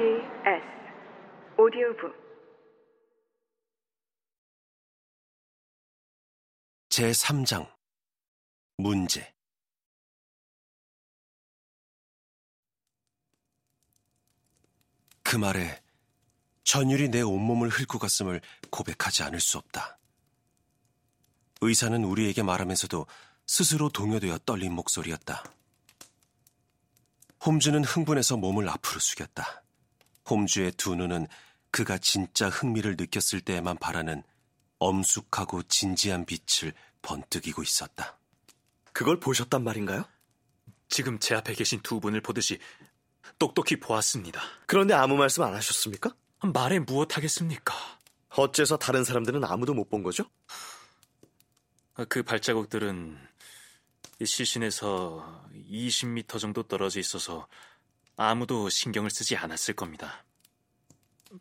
SBS 오디오북 제3장 문제 그 말에 전율이 내 온몸을 훑고 갔음을 고백하지 않을 수 없다. 의사는 우리에게 말하면서도 스스로 동요되어 떨린 목소리였다. 홈즈는 흥분해서 몸을 앞으로 숙였다. 홈즈의 두 눈은 그가 진짜 흥미를 느꼈을 때에만 바라는 엄숙하고 진지한 빛을 번뜩이고 있었다. 그걸 보셨단 말인가요? 지금 제 앞에 계신 두 분을 보듯이 똑똑히 보았습니다. 그런데 아무 말씀 안 하셨습니까? 말에 무엇하겠습니까? 어째서 다른 사람들은 아무도 못 본 거죠? 그 발자국들은 시신에서 20m 정도 떨어져 있어서 아무도 신경을 쓰지 않았을 겁니다.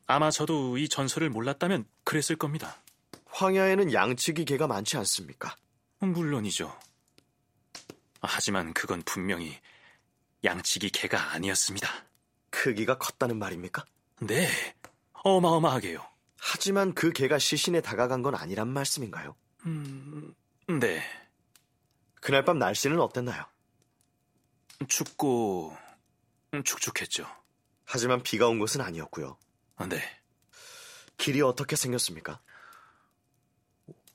아마 저도 이 전설을 몰랐다면 그랬을 겁니다. 황야에는 양치기 개가 많지 않습니까? 물론이죠. 하지만 그건 분명히 양치기 개가 아니었습니다. 크기가 컸다는 말입니까? 네, 어마어마하게요. 하지만 그 개가 시신에 다가간 건 아니란 말씀인가요? 음, 네. 그날 밤 날씨는 어땠나요? 춥고 축축했죠. 하지만 비가 온 것은 아니었고요. 네. 길이 어떻게 생겼습니까?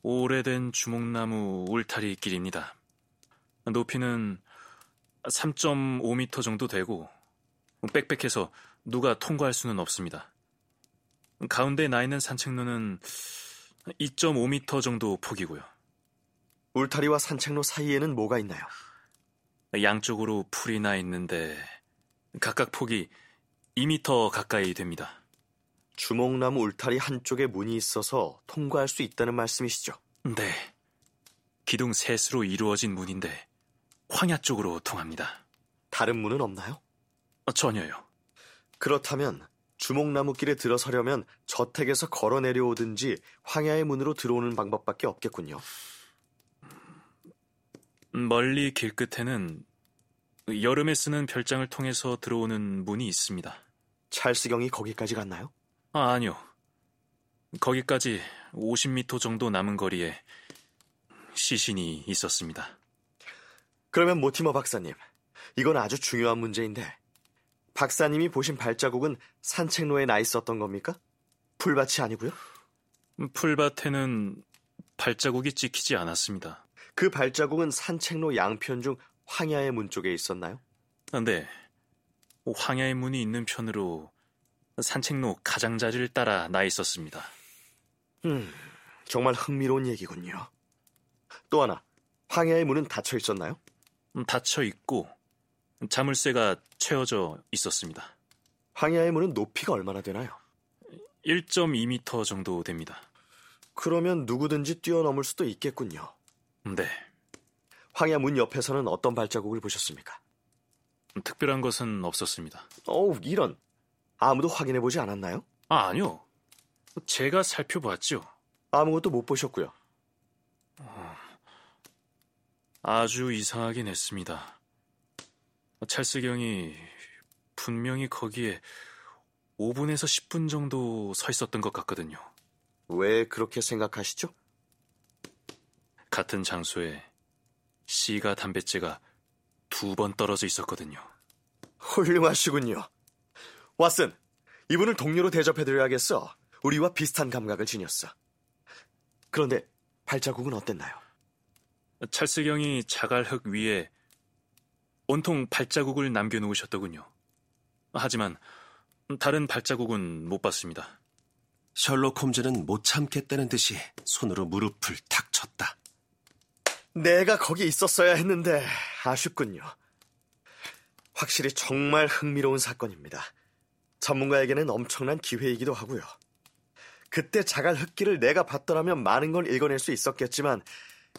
오래된 주목나무 울타리 길입니다. 높이는 3.5m 정도 되고 빽빽해서 누가 통과할 수는 없습니다. 가운데 나 있는 산책로는 2.5m 정도 폭이고요. 울타리와 산책로 사이에는 뭐가 있나요? 양쪽으로 풀이 나 있는데 각각 폭이 2m 가까이 됩니다. 주목나무 울타리 한쪽에 문이 있어서 통과할 수 있다는 말씀이시죠? 네. 기둥 셋으로 이루어진 문인데 황야 쪽으로 통합니다. 다른 문은 없나요? 어, 전혀요. 그렇다면 주목나무 길에 들어서려면 저택에서 걸어 내려오든지 황야의 문으로 들어오는 방법밖에 없겠군요. 멀리 길 끝에는 여름에 쓰는 별장을 통해서 들어오는 문이 있습니다. 찰스경이 거기까지 갔나요? 아, 아니요. 거기까지 50m 정도 남은 거리에 시신이 있었습니다. 그러면 모티머 박사님, 이건 아주 중요한 문제인데 박사님이 보신 발자국은 산책로에 나 있었던 겁니까? 풀밭이 아니고요? 풀밭에는 발자국이 찍히지 않았습니다. 그 발자국은 산책로 양편 중 황야의 문 쪽에 있었나요? 아, 네. 황야의 문이 있는 편으로 산책로 가장자리를 따라 나 있었습니다. 음, 정말 흥미로운 얘기군요. 또 하나, 황야의 문은 닫혀 있었나요? 음, 닫혀 있고 자물쇠가 채워져 있었습니다. 황야의 문은 높이가 얼마나 되나요? 1.2m 정도 됩니다. 그러면 누구든지 뛰어넘을 수도 있겠군요. 네. 황야 문 옆에서는 어떤 발자국을 보셨습니까? 특별한 것은 없었습니다. 어우, 이런. 아무도 확인해 보지 않았나요? 아, 아니요. 제가 살펴봤죠. 아무것도 못 보셨고요. 아주 이상하긴 했습니다. 찰스경이 분명히 거기에 5분에서 10분 정도 서 있었던 것 같거든요. 왜 그렇게 생각하시죠? 같은 장소에 씨가 담뱃재가 두 번 떨어져 있었거든요. 훌륭하시군요. 왓슨, 이분을 동료로 대접해드려야겠어. 우리와 비슷한 감각을 지녔어. 그런데 발자국은 어땠나요? 찰스경이 자갈흙 위에 온통 발자국을 남겨놓으셨더군요. 하지만 다른 발자국은 못 봤습니다. 셜록 홈즈는 못 참겠다는 듯이 손으로 무릎을 탁 쳤다. 내가 거기 있었어야 했는데 아쉽군요. 확실히 정말 흥미로운 사건입니다. 전문가에게는 엄청난 기회이기도 하고요. 그때 자갈 흙길을 내가 봤더라면 많은 걸 읽어낼 수 있었겠지만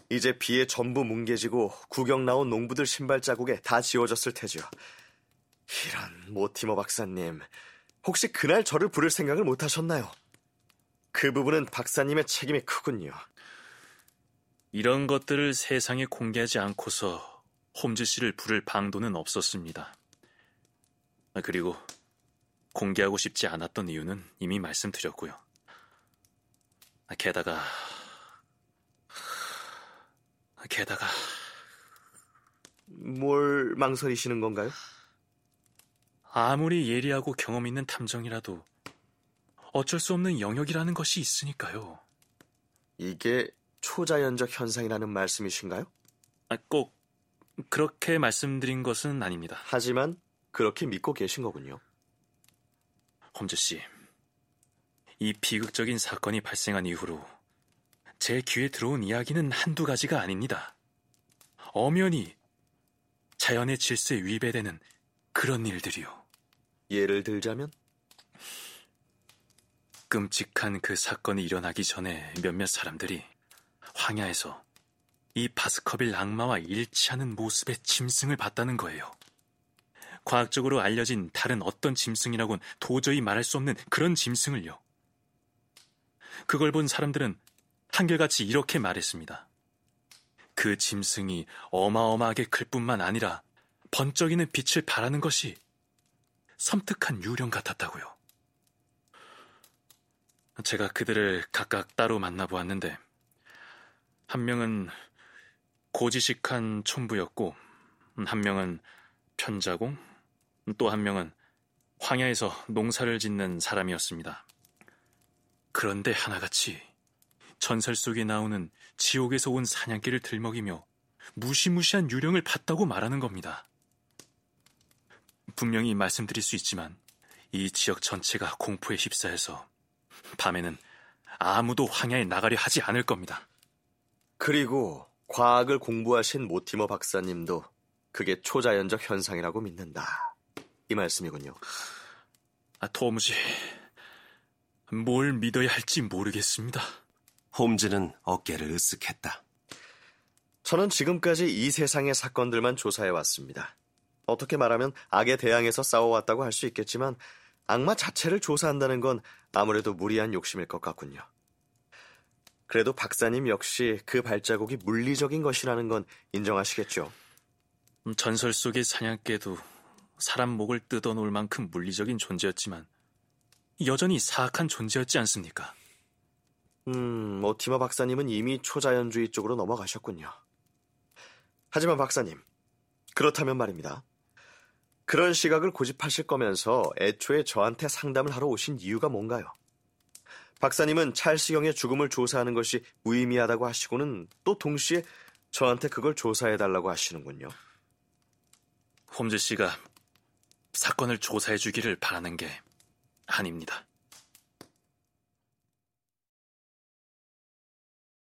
이제 비에 전부 뭉개지고 구경 나온 농부들 신발 자국에 다 지워졌을 테죠. 이런 모티머 박사님, 혹시 그날 저를 부를 생각을 못 하셨나요? 그 부분은 박사님의 책임이 크군요. 이런 것들을 세상에 공개하지 않고서 홈즈 씨를 부를 방도는 없었습니다. 아, 그리고 공개하고 싶지 않았던 이유는 이미 말씀드렸고요. 게다가 게다가 뭘 망설이시는 건가요? 아무리 예리하고 경험 있는 탐정이라도 어쩔 수 없는 영역이라는 것이 있으니까요. 이게 초자연적 현상이라는 말씀이신가요? 아, 꼭 그렇게 말씀드린 것은 아닙니다. 하지만 그렇게 믿고 계신 거군요. 홈즈 씨, 이 비극적인 사건이 발생한 이후로 제 귀에 들어온 이야기는 한두 가지가 아닙니다. 엄연히 자연의 질서에 위배되는 그런 일들이요. 예를 들자면 끔찍한 그 사건이 일어나기 전에 몇몇 사람들이 황야에서 이 바스커빌 악마와 일치하는 모습의 짐승을 봤다는 거예요. 과학적으로 알려진 다른 어떤 짐승이라곤 도저히 말할 수 없는 그런 짐승을요. 그걸 본 사람들은 한결같이 이렇게 말했습니다. 그 짐승이 어마어마하게 클 뿐만 아니라 번쩍이는 빛을 발하는 것이 섬뜩한 유령 같았다고요. 제가 그들을 각각 따로 만나보았는데, 한 명은 고지식한 촌부였고, 한 명은 편자공, 또 한 명은 황야에서 농사를 짓는 사람이었습니다. 그런데 하나같이 전설 속에 나오는 지옥에서 온 사냥개를 들먹이며 무시무시한 유령을 봤다고 말하는 겁니다. 분명히 말씀드릴 수 있지만 이 지역 전체가 공포에 휩싸여서 밤에는 아무도 황야에 나가려 하지 않을 겁니다. 그리고 과학을 공부하신 모티머 박사님도 그게 초자연적 현상이라고 믿는다. 이 말씀이군요. 아, 도무지 뭘 믿어야 할지 모르겠습니다. 홈즈는 어깨를 으쓱했다. 저는 지금까지 이 세상의 사건들만 조사해 왔습니다. 어떻게 말하면 악에 대항해서 싸워왔다고 할 수 있겠지만 악마 자체를 조사한다는 건 아무래도 무리한 욕심일 것 같군요. 그래도 박사님 역시 그 발자국이 물리적인 것이라는 건 인정하시겠죠? 음, 전설 속의 사냥개도 사람 목을 뜯어놓을 만큼 물리적인 존재였지만 여전히 사악한 존재였지 않습니까? 음, 모티머 박사님은 이미 초자연주의 쪽으로 넘어가셨군요. 하지만 박사님, 그렇다면 말입니다. 그런 시각을 고집하실 거면서 애초에 저한테 상담을 하러 오신 이유가 뭔가요? 박사님은 찰스 형의 죽음을 조사하는 것이 무의미하다고 하시고는 또 동시에 저한테 그걸 조사해달라고 하시는군요. 홈즈 씨가 사건을 조사해 주기를 바라는 게 아닙니다.